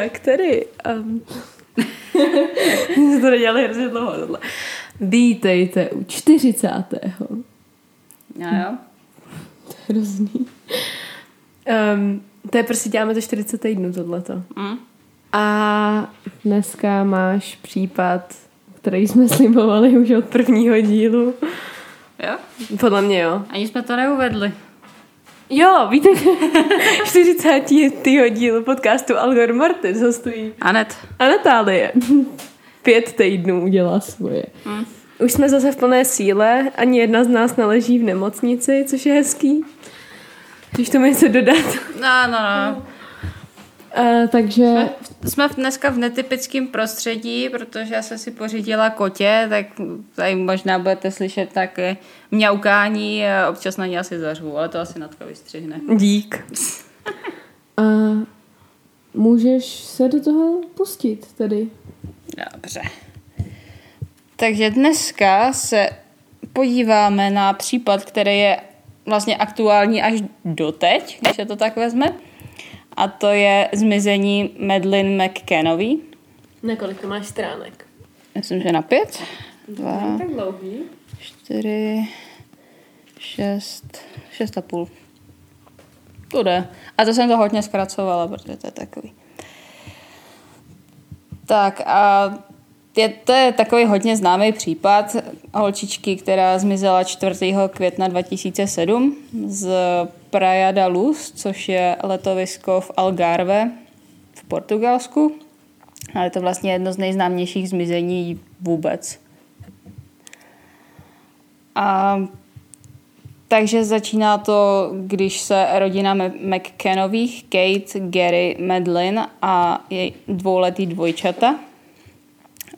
Tak tady. Um, jsme to nedělali hrozně dlouho tohle. Vítejte u 40. Jo, jo. Hrozný. Um, to je prostě děláme to 40 týdnů tohleto. Mm. A dneska máš případ, který jsme slibovali už od prvního dílu. Jo? Podle mě jo. Ani jsme to neuvedli. Jo, víte, 40. dílu podcastu Algor Mortis hostují Anet. a Natálie. Pět týdnů udělá svoje. Mm. Už jsme zase v plné síle, ani jedna z nás neleží v nemocnici, což je hezký. Když tomu něco dodat. No, no, no. Uh, takže... Jsme, jsme dneska v netypickém prostředí, protože já jsem si pořídila kotě, tak tady možná budete slyšet také mňaukání, a občas na ně asi zařvu, ale to asi Natka vystřihne. Dík. A můžeš se do toho pustit tady. Dobře. Takže dneska se podíváme na případ, který je vlastně aktuální až doteď, když se to tak vezme. A to je zmizení Madeleine McCannovy. Na kolik to máš stránek? Myslím, že na pět. Dva, Tak dlouhý. čtyři, šest, šest a půl. To jde. A to jsem to hodně zkracovala, protože to je takový. Tak a je, to je takový hodně známý případ holčičky, která zmizela 4. května 2007 z Praia da Luz, což je letovisko v Algarve v Portugalsku. A je to vlastně jedno z nejznámějších zmizení vůbec. A takže začíná to, když se rodina McCannových, Kate, Gary, Madeline a její dvouletý dvojčata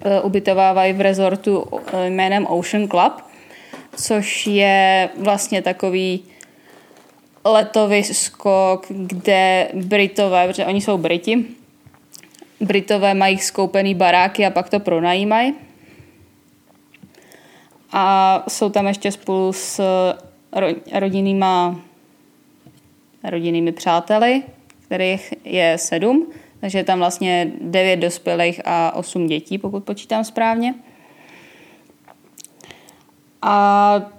eh, ubytovávají v rezortu eh, jménem Ocean Club, což je vlastně takový letovisko, kde Britové, protože oni jsou Briti, Britové mají skoupený baráky a pak to pronajímají. A jsou tam ještě spolu s ro- rodinnýma, rodinnými přáteli, kterých je sedm, takže je tam vlastně devět dospělých a osm dětí, pokud počítám správně. A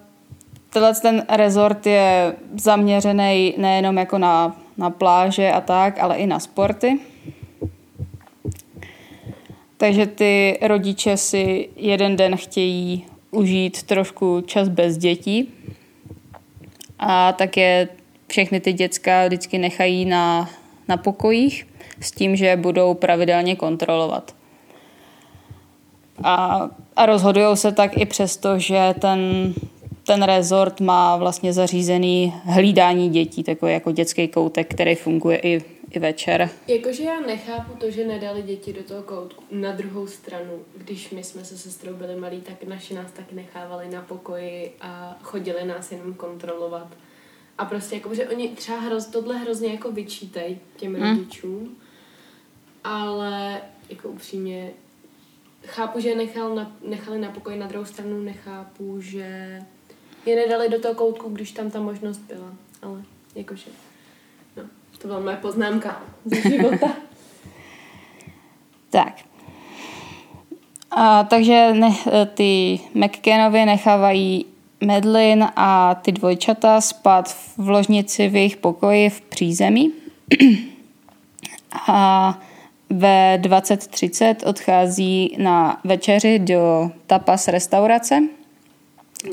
tenhle ten rezort je zaměřený nejenom jako na, na pláže a tak, ale i na sporty. Takže ty rodiče si jeden den chtějí užít trošku čas bez dětí a také všechny ty děcka vždycky nechají na, na pokojích s tím, že budou pravidelně kontrolovat. A, a rozhodují se tak i přesto, že ten, ten rezort má vlastně zařízený hlídání dětí, takový jako dětský koutek, který funguje i, i večer. Jakože já nechápu to, že nedali děti do toho koutku. Na druhou stranu, když my jsme se sestrou byli malí, tak naši nás taky nechávali na pokoji a chodili nás jenom kontrolovat. A prostě jako, že oni třeba hroz, tohle hrozně jako vyčítej těm Hmm. rodičům, ale jako upřímně chápu, že je nechal na, nechali na pokoji, na druhou stranu nechápu, že je nedali do toho koutku, když tam ta možnost byla. Ale jakože, no, to byla moje poznámka ze života. Tak. A, takže ne, ty McCannovy nechávají Medlin a ty dvojčata spát v ložnici v jejich pokoji v přízemí. A ve 20.30 odchází na večeři do tapas restaurace,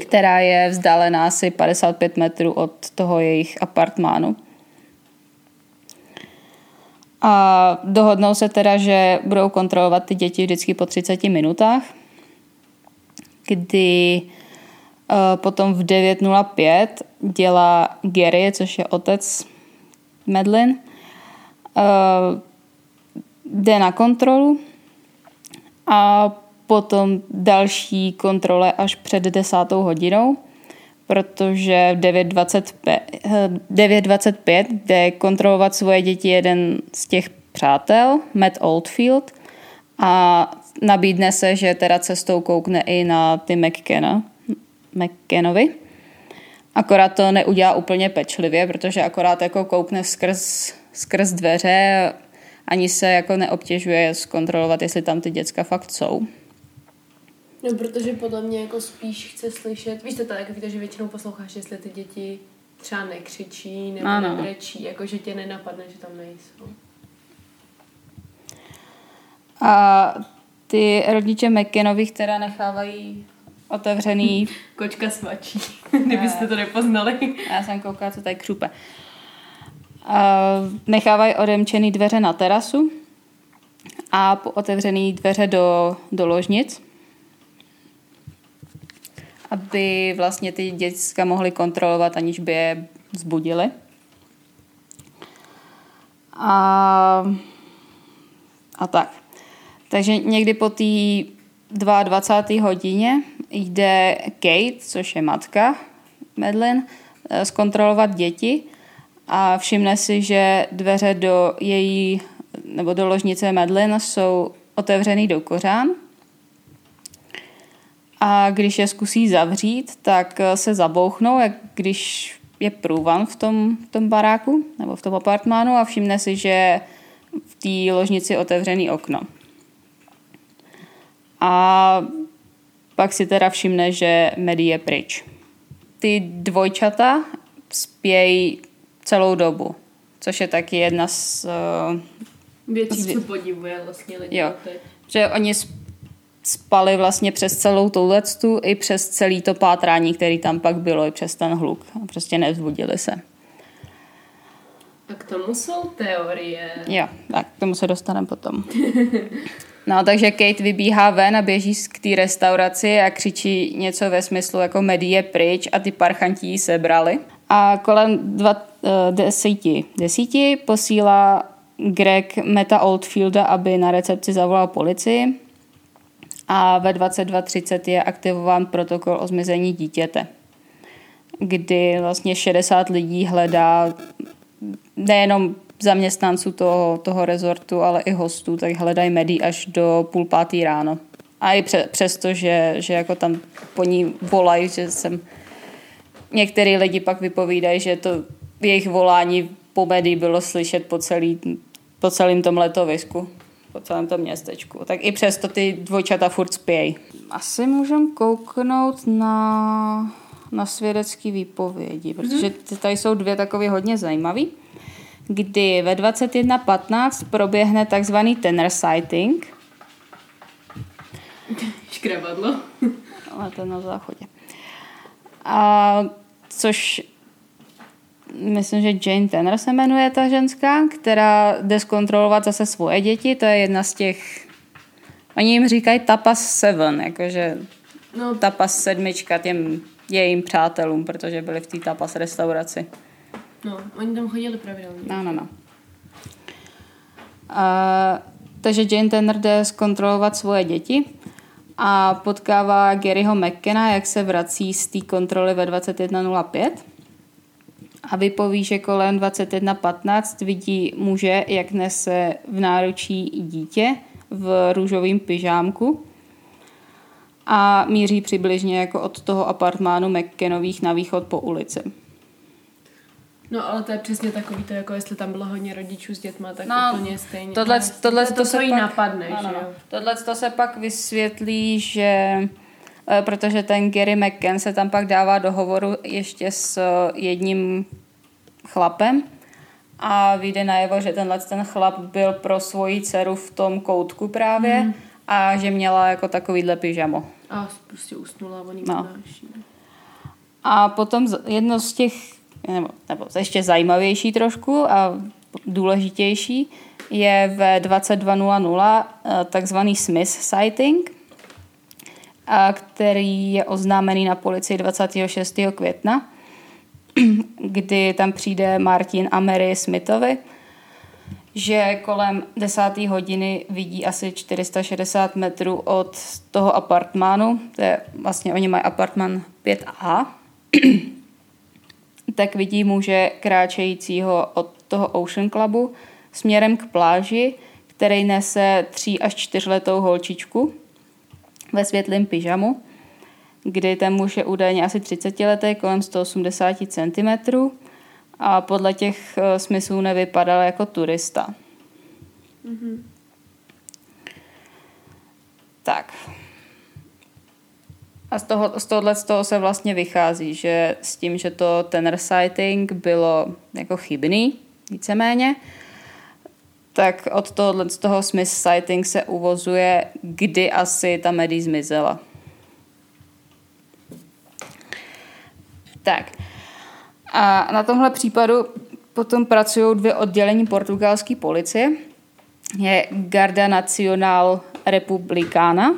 která je vzdálená asi 55 metrů od toho jejich apartmánu. A dohodnou se teda, že budou kontrolovat ty děti vždycky po 30 minutách, kdy uh, potom v 9.05 dělá Gary, což je otec Medlin, uh, jde na kontrolu a potom další kontrole až před desátou hodinou, protože v 9.25 eh, 9.25 jde kontrolovat svoje děti jeden z těch přátel, Matt Oldfield, a nabídne se, že teda cestou koukne i na ty McKenna, McKennovi. Akorát to neudělá úplně pečlivě, protože akorát jako koukne skrz, skrz dveře ani se jako neobtěžuje zkontrolovat, jestli tam ty děcka fakt jsou. No, protože podle mě jako spíš chce slyšet, víš to tak, víte, že většinou posloucháš, jestli ty děti třeba nekřičí nebo Ano. nebrečí, jako že tě nenapadne, že tam nejsou. A ty rodiče McKinových teda nechávají otevřený Kočka svačí, kdybyste to nepoznali. Já jsem koukala, co tady křupe. Uh, nechávají odemčený dveře na terasu a po- otevřený dveře do, do ložnic, aby vlastně ty děcka mohly kontrolovat, aniž by je zbudili. A, a tak. Takže někdy po té 22. hodině jde Kate, což je matka Medlin, eh, zkontrolovat děti a všimne si, že dveře do její nebo do ložnice Medlin jsou otevřený do kořán. A když je zkusí zavřít, tak eh, se zabouchnou, jak když je průvan v tom, v tom baráku nebo v tom apartmánu a všimne si, že v té ložnici je otevřený okno. A pak si teda všimne, že Medi je pryč. Ty dvojčata spějí celou dobu, což je taky jedna z... eh, Věcí, co podivuje vlastně lidi. Jo. teď. že oni sp- spali vlastně přes celou touhletu i přes celý to pátrání, který tam pak bylo, i přes ten hluk. Prostě nevzbudili se. A k tomu jsou teorie. Jo, tak k tomu se dostaneme potom. No, takže Kate vybíhá ven a běží k té restauraci a křičí něco ve smyslu jako Medi je pryč a ty parchanti ji sebrali. A kolem dva, eh, desíti, desíti posílá Greg Meta Oldfielda, aby na recepci zavolal policii a ve 22.30 je aktivován protokol o zmizení dítěte, kdy vlastně 60 lidí hledá nejenom zaměstnanců toho, toho rezortu, ale i hostů, tak hledají médií až do půl pátý ráno. A i pře, přesto, že, že jako tam po ní volají, že jsem... Některý lidi pak vypovídají, že to jejich volání po médii bylo slyšet po, celý, po celém tom letovisku, po celém tom městečku. Tak i přesto ty dvojčata furt spějí. Asi můžeme kouknout na, na svědecký výpovědi, protože ty tady jsou dvě takové hodně zajímavé kdy ve 21.15 proběhne takzvaný tenor sighting, Škrabadlo. ale to na záchodě. A což myslím, že Jane Tanner se jmenuje ta ženská, která jde zkontrolovat zase svoje děti. To je jedna z těch, oni jim říkají tapas seven, jakože No, tapas sedmička těm jejím přátelům, protože byli v té tapas restauraci. no, oni tam chodili pravidelně. No, no, no. A, takže Jane Tanner jde zkontrolovat svoje děti a potkává Garyho McKenna, jak se vrací z té kontroly ve 21.05 a vypoví, že kolem 21.15 vidí muže, jak nese v náručí dítě v růžovém pyžámku a míří přibližně jako od toho apartmánu McKenových na východ po ulici. No, ale to je přesně takový to, jako jestli tam bylo hodně rodičů s dětma, tak No, úplně stejně. Tohle, No, tohle to, to, to, se pak, napadne, ano, že jo? Tohle to se pak vysvětlí, že protože ten Gary McKen se tam pak dává do hovoru ještě s eh, jedním chlapem a vyjde najevo, že tenhle ten chlap byl pro svoji dceru v tom koutku právě Mhm. a že měla jako takovýhle pyžamo. A prostě usnula, jí No. A potom jedno z těch, nebo, nebo ještě zajímavější trošku a důležitější, je ve 22.00 eh, takzvaný Smith sighting, a který je oznámený na policii 26. května, kdy tam přijde Martin a Mary Smithovi, že kolem 10. hodiny vidí asi 460 metrů od toho apartmánu, to je vlastně oni mají apartman 5A, tak vidí muže kráčejícího od toho Ocean Clubu směrem k pláži, který nese tří až čtyřletou holčičku ve světlém pyžamu, kdy ten muž je údajně asi 30 letý, kolem 180 cm a podle těch eh, smyslů nevypadal jako turista. Mm-hmm. Tak. A z, toho, z tohohle z toho se vlastně vychází, že s tím, že to ten sighting bylo jako chybný, víceméně, tak od tohohle z toho Smith sighting se uvozuje, kdy asi ta Medi zmizela. Tak. A na tomhle případu potom pracují dvě oddělení portugalské policie. Je Garda Nacional Republicana,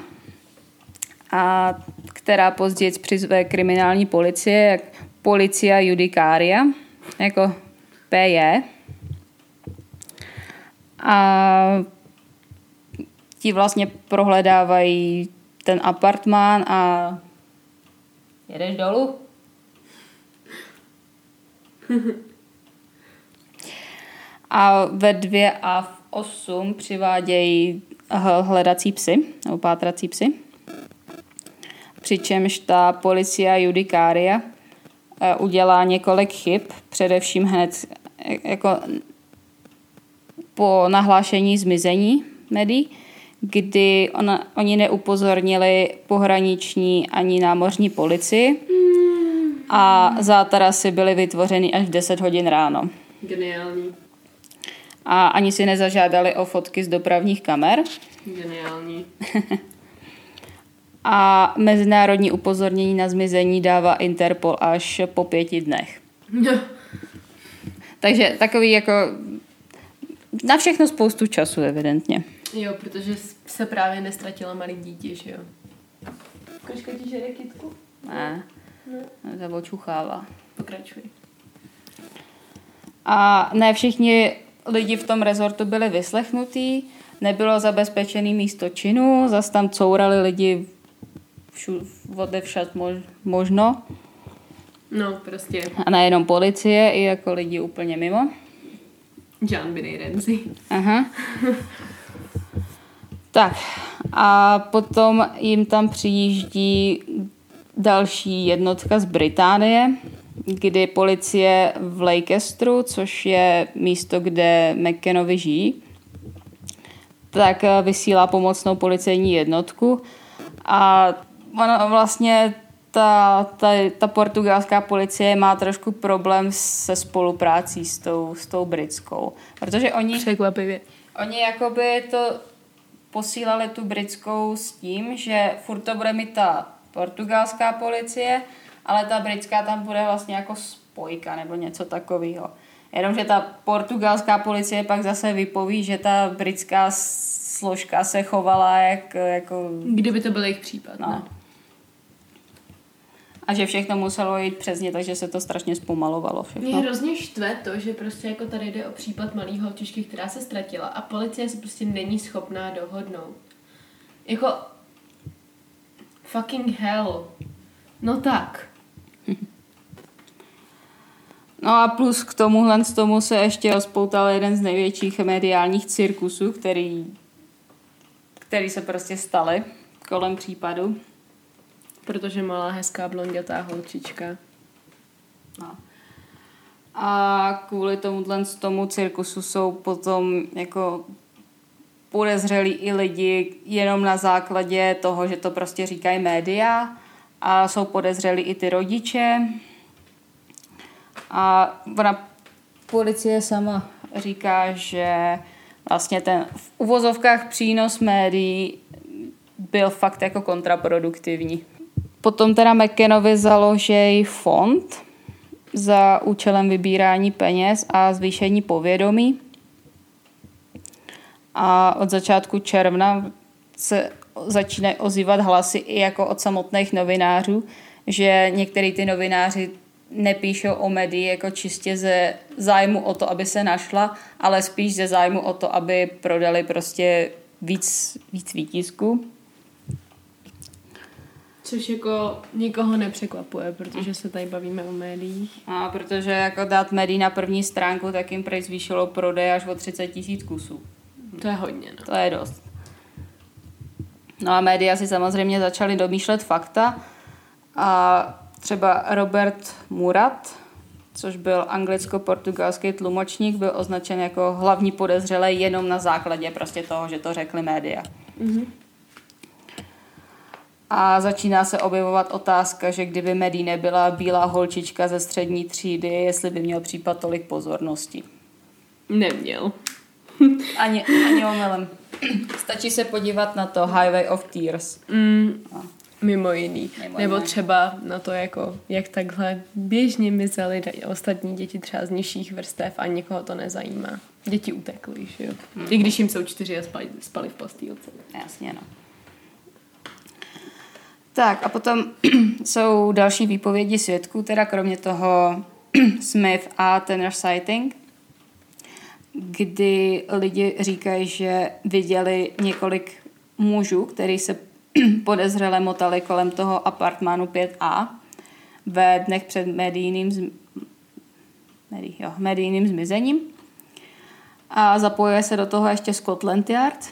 a která později přizve kriminální policie, jak Policia Judicaria, jako PJ. A ti vlastně prohledávají ten apartmán a jedeš dolů? a ve dvě a v osm přivádějí hledací psy, nebo pátrací psy. Přičemž ta policia judikária eh, udělá několik chyb, především hned eh, jako po nahlášení zmizení médií, kdy ona, oni neupozornili pohraniční ani námořní policii a zátarasy byly vytvořeny až v 10 hodin ráno. Geniální. A ani si nezažádali o fotky z dopravních kamer. Geniální. a mezinárodní upozornění na zmizení dává Interpol až po pěti dnech. Takže takový jako na všechno spoustu času, evidentně. Jo, protože se právě nestratila malý dítě, že jo? Kočka ti žere kytku? Ne, ne. to očuchává. Pokračuj. A ne všichni lidi v tom rezortu byli vyslechnutí, nebylo zabezpečený místo činu, zase tam courali lidi všu, všad mož, možno. No, prostě. A nejenom policie, i jako lidi úplně mimo. John Binney Ramsey. Aha. tak a potom jim tam přijíždí další jednotka z Británie, kdy policie v Leicesteru, což je místo, kde McKenovi žijí, tak vysílá pomocnou policejní jednotku a ono vlastně ta, ta, ta portugalská policie má trošku problém se spoluprácí s tou, s tou britskou. Protože oni... Překvapivě. Oni jakoby to posílali tu britskou s tím, že furt to bude mít ta portugalská policie, ale ta britská tam bude vlastně jako spojka nebo něco takového. Jenomže ta portugalská policie pak zase vypoví, že ta britská složka se chovala jak, jako... Kdyby to byl jejich případ, no. ne? A že všechno muselo jít přesně, takže se to strašně zpomalovalo všechno. Mě hrozně štve to, že prostě jako tady jde o případ malý holčičky, která se ztratila a policie se prostě není schopná dohodnout. Jako fucking hell. No tak. No a plus k tomuhle z tomu se ještě rozpoutal jeden z největších mediálních cirkusů, který, který se prostě staly kolem případu. Protože malá hezká blondětá holčička. No. A kvůli tomuhle tomu cirkusu jsou potom jako podezřelí i lidi jenom na základě toho, že to prostě říkají média a jsou podezřelí i ty rodiče. A ona policie sama říká, že vlastně ten v uvozovkách přínos médií byl fakt jako kontraproduktivní. Potom teda McKenovi založí fond za účelem vybírání peněz a zvýšení povědomí. A od začátku června se začínají ozývat hlasy i jako od samotných novinářů, že některý ty novináři nepíšou o médii jako čistě ze zájmu o to, aby se našla, ale spíš ze zájmu o to, aby prodali prostě víc, víc výtisků. Což jako nikoho nepřekvapuje, protože se tady bavíme o médiích. A protože jako dát médií na první stránku, tak jim prej zvýšilo prodej až o 30 tisíc kusů. To je hodně, no. To je dost. No a média si samozřejmě začaly domýšlet fakta a třeba Robert Murat, což byl anglicko-portugalský tlumočník, byl označen jako hlavní podezřelý jenom na základě prostě toho, že to řekli média. Mm-hmm. A začíná se objevovat otázka, že kdyby Medi nebyla bílá holčička ze střední třídy, jestli by měl případ tolik pozornosti. Neměl. Ani, ani omylem. Stačí se podívat na to Highway of Tears. Mm, no. Mimo jiný. Mimo Nebo třeba na to, jako, jak takhle běžně mizely ostatní děti třeba z nižších vrstev a někoho to nezajímá. Děti utekly, že jo. Mm. I když jim jsou čtyři a spali, spali v postýlce. Jasně, no. Tak a potom jsou další výpovědi svědků, teda kromě toho Smith a Tanner Sighting, kdy lidi říkají, že viděli několik mužů, který se podezřele motali kolem toho apartmánu 5A ve dnech před medijným, zm... Medij, jo, medijným zmizením. A zapojuje se do toho ještě Scotland Yard,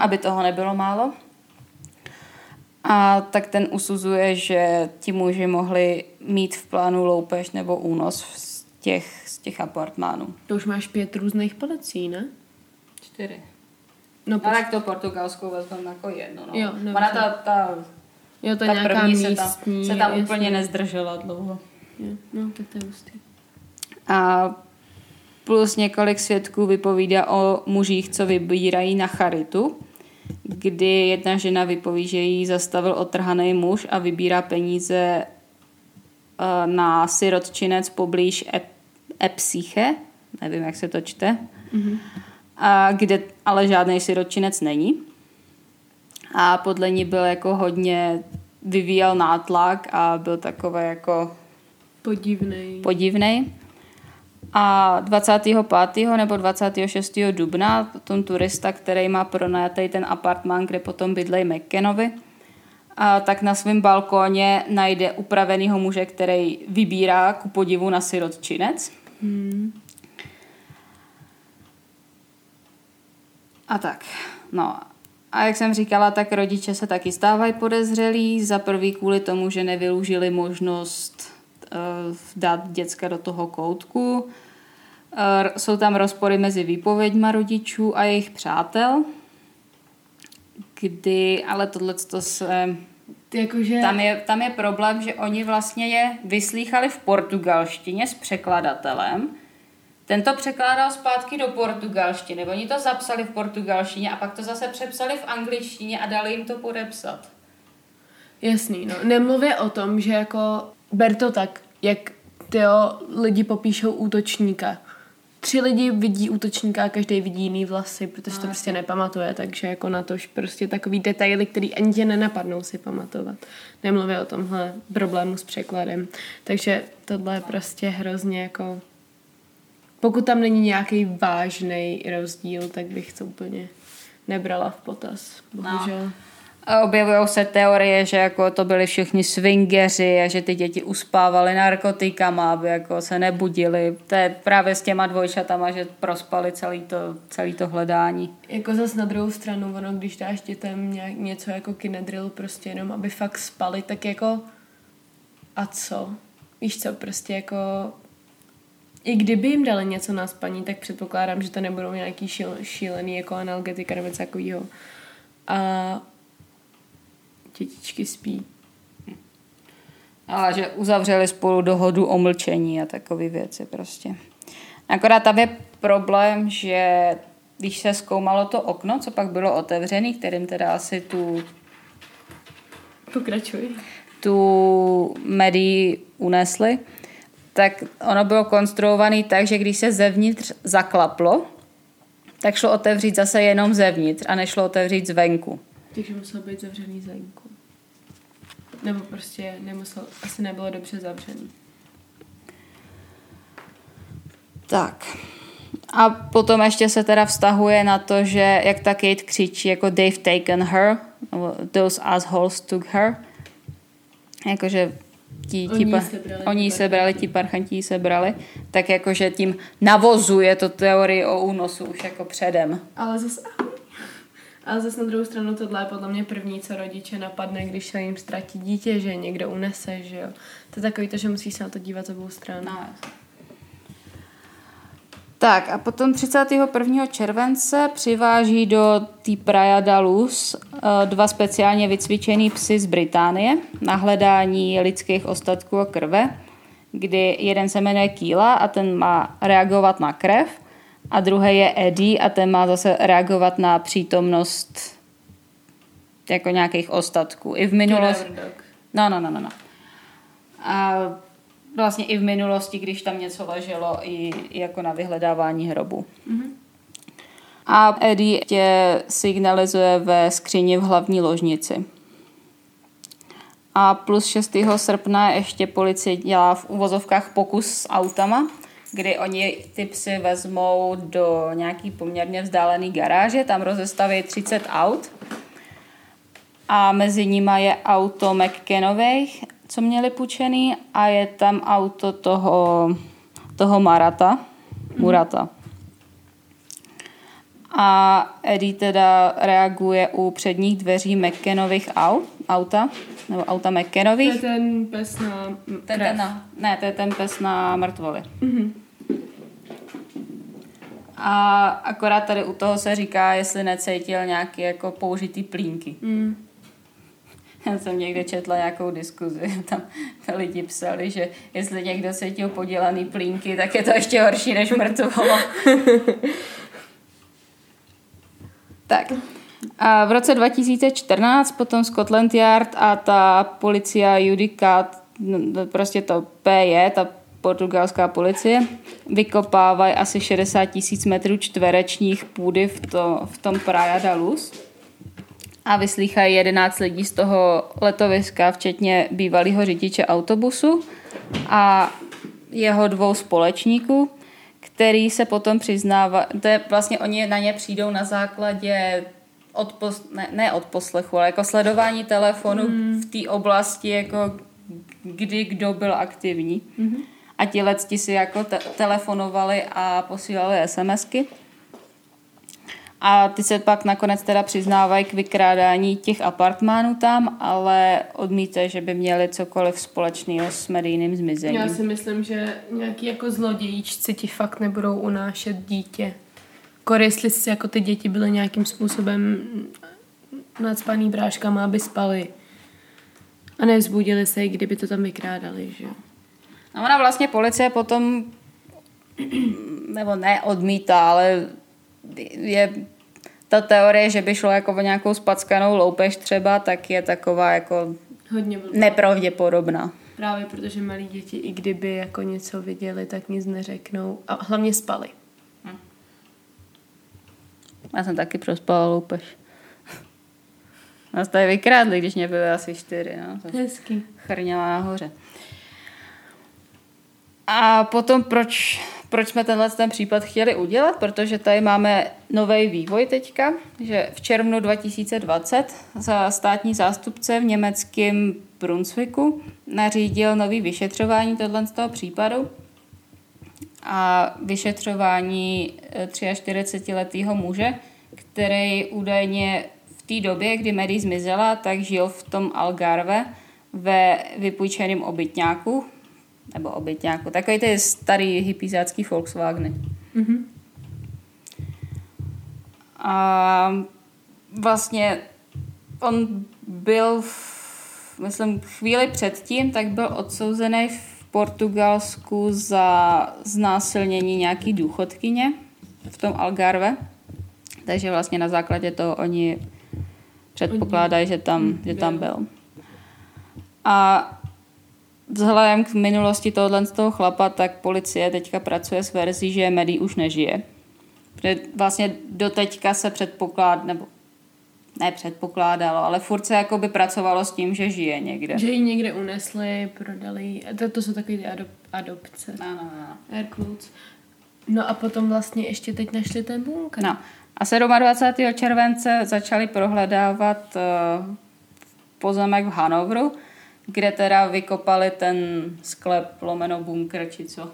aby toho nebylo málo. A tak ten usuzuje, že ti muži mohli mít v plánu loupež nebo únos z těch, z těch apartmánů. To už máš pět různých policí, ne? Čtyři. No, Ale tak to portugalskou vezmeme jako jedno. No. Jo, Ona ta, ta, jo, to ta nějaká první místní, se tam, se tam úplně nezdržela dlouho. Jo, no, tak to je hustý. A plus několik svědků vypovídá o mužích, co vybírají na charitu kdy jedna žena vypoví, že jí zastavil otrhaný muž a vybírá peníze eh, na sirotčinec poblíž Epsiche, nevím, jak se to čte, mm-hmm. a kde ale žádný sirotčinec není. A podle ní byl jako hodně, vyvíjel nátlak a byl takový jako podivný. podivný. A 25. nebo 26. dubna potom turista, který má pronajatý ten apartmán, kde potom bydlej McKenovi, a tak na svém balkóně najde upravenýho muže, který vybírá ku podivu na sirotčinec. Hmm. A tak, no. A jak jsem říkala, tak rodiče se taky stávají podezřelí. Za prvý kvůli tomu, že nevyužili možnost dát děcka do toho koutku. Uh, jsou tam rozpory mezi výpověďma rodičů a jejich přátel, kdy, ale tohle to se... Jakože... Tam, je, tam je problém, že oni vlastně je vyslýchali v portugalštině s překladatelem, ten to překládal zpátky do portugalštiny. Oni to zapsali v portugalštině a pak to zase přepsali v angličtině a dali jim to podepsat. Jasný, no. Nemluvě o tom, že jako ber to tak, jak tyjo, lidi popíšou útočníka. Tři lidi vidí útočníka a každý vidí jiný vlasy, protože no, to prostě nepamatuje, takže jako na to už prostě takový detaily, který ani tě nenapadnou si pamatovat. Nemluvě o tomhle problému s překladem. Takže tohle je prostě hrozně jako... Pokud tam není nějaký vážný rozdíl, tak bych to úplně nebrala v potaz. Bohužel. No. Objevují se teorie, že jako to byli všichni swingeři a že ty děti uspávali narkotikama, aby jako se nebudili. To je právě s těma dvojčatama, že prospali celý to, celý to hledání. Jako zase na druhou stranu, ono, když dáš dětem něco jako kinedrill, prostě jenom, aby fakt spali, tak jako a co? Víš co, prostě jako i kdyby jim dali něco na spaní, tak předpokládám, že to nebudou nějaký šíl, šílený jako analgetika nebo něco takového. A dětičky spí. A že uzavřeli spolu dohodu o mlčení a takové věci prostě. Akorát tam je problém, že když se zkoumalo to okno, co pak bylo otevřený, kterým teda asi tu... Pokračuj. Tu medii unesli, tak ono bylo konstruované tak, že když se zevnitř zaklaplo, tak šlo otevřít zase jenom zevnitř a nešlo otevřít zvenku. Takže musel být zavřený zvenku. Nebo prostě nemusel, asi nebylo dobře zavřený. Tak. A potom ještě se teda vztahuje na to, že jak ta Kate křičí, jako they've taken her, those assholes took her. Jakože ti, ti oni, pa, sebrali, oni sebrali, ti parchanti sebrali, tak jakože tím navozuje to teorii o únosu už jako předem. Ale zase, ale zase na druhou stranu tohle je podle mě první, co rodiče napadne, když se jim ztratí dítě, že někdo unese, že jo. To je takový to, že musíš se na to dívat z obou stran. No, Tak a potom 31. července přiváží do té Praia da Luz eh, dva speciálně vycvičený psy z Británie na hledání lidských ostatků a krve, kdy jeden se jmenuje Kýla a ten má reagovat na krev a druhý je Eddie a ten má zase reagovat na přítomnost jako nějakých ostatků. I v minulosti... No, no, no, no, no. A vlastně i v minulosti, když tam něco leželo, i, jako na vyhledávání hrobu. Mm-hmm. A Eddie tě signalizuje ve skříni v hlavní ložnici. A plus 6. srpna ještě policie dělá v uvozovkách pokus s autama, kdy oni ty psy vezmou do nějaký poměrně vzdálený garáže, tam rozestaví 30 aut. A mezi nimi je auto McKenových co měli půjčený a je tam auto toho, toho Marata, Murata. A Eddie teda reaguje u předních dveří McKenových aut, auta, nebo auta McKenových. To je ten pes na ten, ten na, Ne, to je ten pes na mrtvoli. Mm-hmm. A akorát tady u toho se říká, jestli necítil nějaký jako použitý plínky. Mm. Já jsem někde četla nějakou diskuzi, tam lidi psali, že jestli někdo cítil podělaný plínky, tak je to ještě horší než mrtvolo. tak. A v roce 2014 potom Scotland Yard a ta policia Judicat, no, prostě to PJ, ta portugalská policie, vykopávají asi 60 tisíc metrů čtverečních půdy v, to, v tom Praia da Luz. A vyslýchají 11 lidí z toho letoviska, včetně bývalého řidiče autobusu a jeho dvou společníků, který se potom přiznává, to je vlastně oni na ně přijdou na základě odpos, ne, ne od poslechu, ale jako sledování telefonu mm. v té oblasti, jako kdy kdo byl aktivní. Mm. A ti lecti si jako te- telefonovali a posílali SMSky. A ty se pak nakonec teda přiznávají k vykrádání těch apartmánů tam, ale odmítají, že by měli cokoliv společného s medijným zmizením. Já si myslím, že nějaký jako zlodějíčci ti fakt nebudou unášet dítě. Kor, jestli si jako ty děti byly nějakým způsobem nadspaný bráškama, aby spali. A nevzbudili se, kdyby to tam vykrádali, že jo. A ona vlastně policie potom nebo ne odmítá, ale je ta teorie, že by šlo jako o nějakou spackanou loupež třeba, tak je taková jako Hodně blbá. nepravděpodobná. Právě protože malí děti, i kdyby jako něco viděli, tak nic neřeknou. A hlavně spali. Já jsem taky prospala loupež. Nás tady vykrádli, když mě byly asi čtyři. No. Hezky. Chrněla nahoře. A potom proč proč jsme tenhle ten případ chtěli udělat, protože tady máme nový vývoj teďka, že v červnu 2020 za státní zástupce v německém Brunswicku nařídil nový vyšetřování tohle z toho případu a vyšetřování 43-letého eh, muže, který údajně v té době, kdy Mary zmizela, tak žil v tom Algarve ve vypůjčeném obytňáku nebo obytňáku. Takový ty starý hypizácký Volkswageny. Mm-hmm. A vlastně on byl, v, myslím, chvíli předtím, tak byl odsouzený v Portugalsku za znásilnění nějaký důchodkyně v tom Algarve. Takže vlastně na základě toho oni předpokládají, že tam, že tam byl. A vzhledem k minulosti tohohle z toho chlapa, tak policie teďka pracuje s verzí, že Medi už nežije. Protože vlastně doteďka se předpokládá, nebo ne předpokládalo, ale furt se jako by pracovalo s tím, že žije někde. Že ji někde unesli, prodali. To, to jsou takové ty adop, adopce. No, no, no. Air quotes. No a potom vlastně ještě teď našli ten bunkr. No. A 27. července začali prohledávat uh, pozemek v Hanovru, kde teda vykopali ten sklep, lomeno bunkr, či co.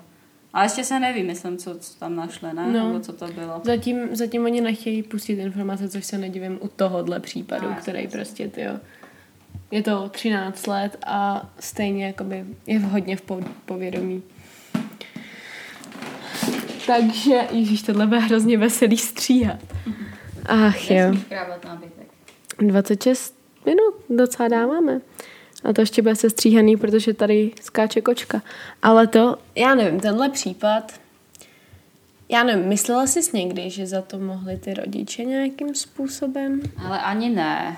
A ještě se neví, myslím, co, co tam našli, ne? No. Nebo co to bylo. Zatím, zatím oni nechtějí pustit informace, což se nedivím u tohohle případu, no, který prostě, ty je to 13 let a stejně jakoby je hodně v povědomí. takže, ježíš, tohle bude hrozně veselý stříhat. Ach jo. Nesmíš krábat nábytek. 26 minut docela dáváme. A to ještě bude se stříhaný, protože tady skáče kočka. Ale to, já nevím, tenhle případ, já nevím, myslela jsi někdy, že za to mohli ty rodiče nějakým způsobem? Ale ani ne.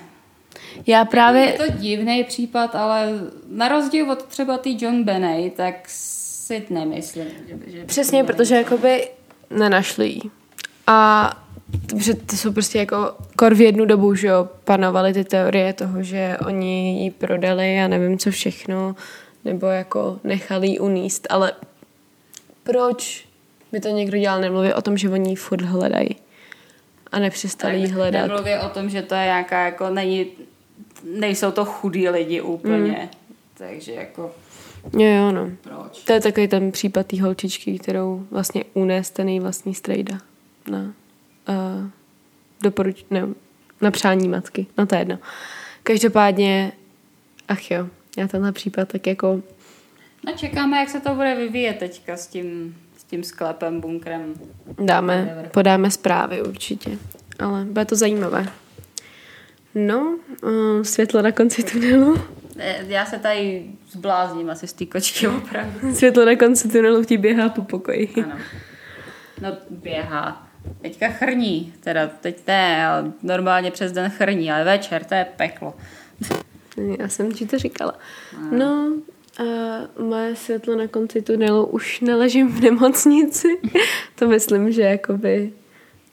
Já právě... Je to divný případ, ale na rozdíl od třeba té John Benny, tak si nemyslím, že, že Přesně, protože jakoby nenašli jí. A že to jsou prostě jako kor v jednu dobu, že jo, panovaly ty teorie toho, že oni ji prodali a nevím co všechno, nebo jako nechali ji uníst, ale proč by to někdo dělal, nemluví o tom, že oni ji furt hledají a nepřestali ji hledat. Nemluví o tom, že to je nějaká, jako není, nejsou to chudí lidi úplně. Mm. Takže jako, Jo, jo, no. proč? To je takový ten případ té holčičky, kterou vlastně unést ten její vlastní strejda na uh, doporuč... ne, na přání matky. No to je jedno. Každopádně, ach jo, já tenhle případ tak jako No čekáme, jak se to bude vyvíjet teďka s tím, s tím sklepem, bunkrem. dáme, Whatever. podáme zprávy určitě. Ale bude to zajímavé. No, uh, světlo na konci tunelu. Já se tady zblázním asi z té kočky opravdu. Světlo na konci tunelu ti běhá po pokoji. Ano. No běhá. Teďka chrní, teda teď ne, ale normálně přes den chrní, ale večer to je peklo. Já jsem ti to říkala. No, a moje světlo na konci tunelu už neležím v nemocnici. to myslím, že jakoby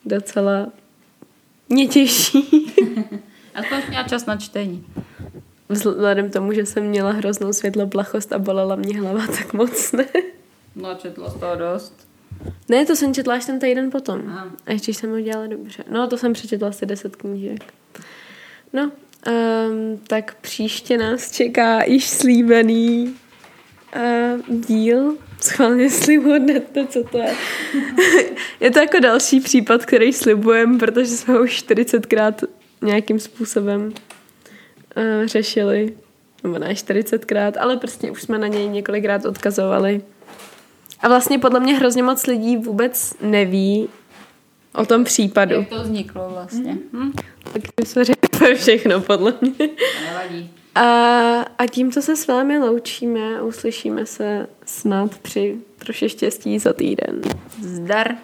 docela mě těší. Aspoň měla čas na čtení. Vzhledem k tomu, že jsem měla hroznou světloplachost a bolela mě hlava, tak moc ne. No četla z toho dost. Ne, to jsem četla až ten týden potom. A ještě jsem ho dělala dobře. No, to jsem přečetla asi deset knížek. No, um, tak příště nás čeká již slíbený uh, díl. Schválně slibujete, co to je. je to jako další případ, který slibujem, protože jsme ho už 40krát nějakým způsobem uh, řešili. Nebo ne 40krát, ale prostě už jsme na něj několikrát odkazovali. A vlastně podle mě hrozně moc lidí vůbec neví o tom případu. Jak to vzniklo vlastně. Hm? Takže jsme řekli všechno, podle mě. To nevadí. A, a tímto se s vámi loučíme. Uslyšíme se snad při troši štěstí za týden. Zdar.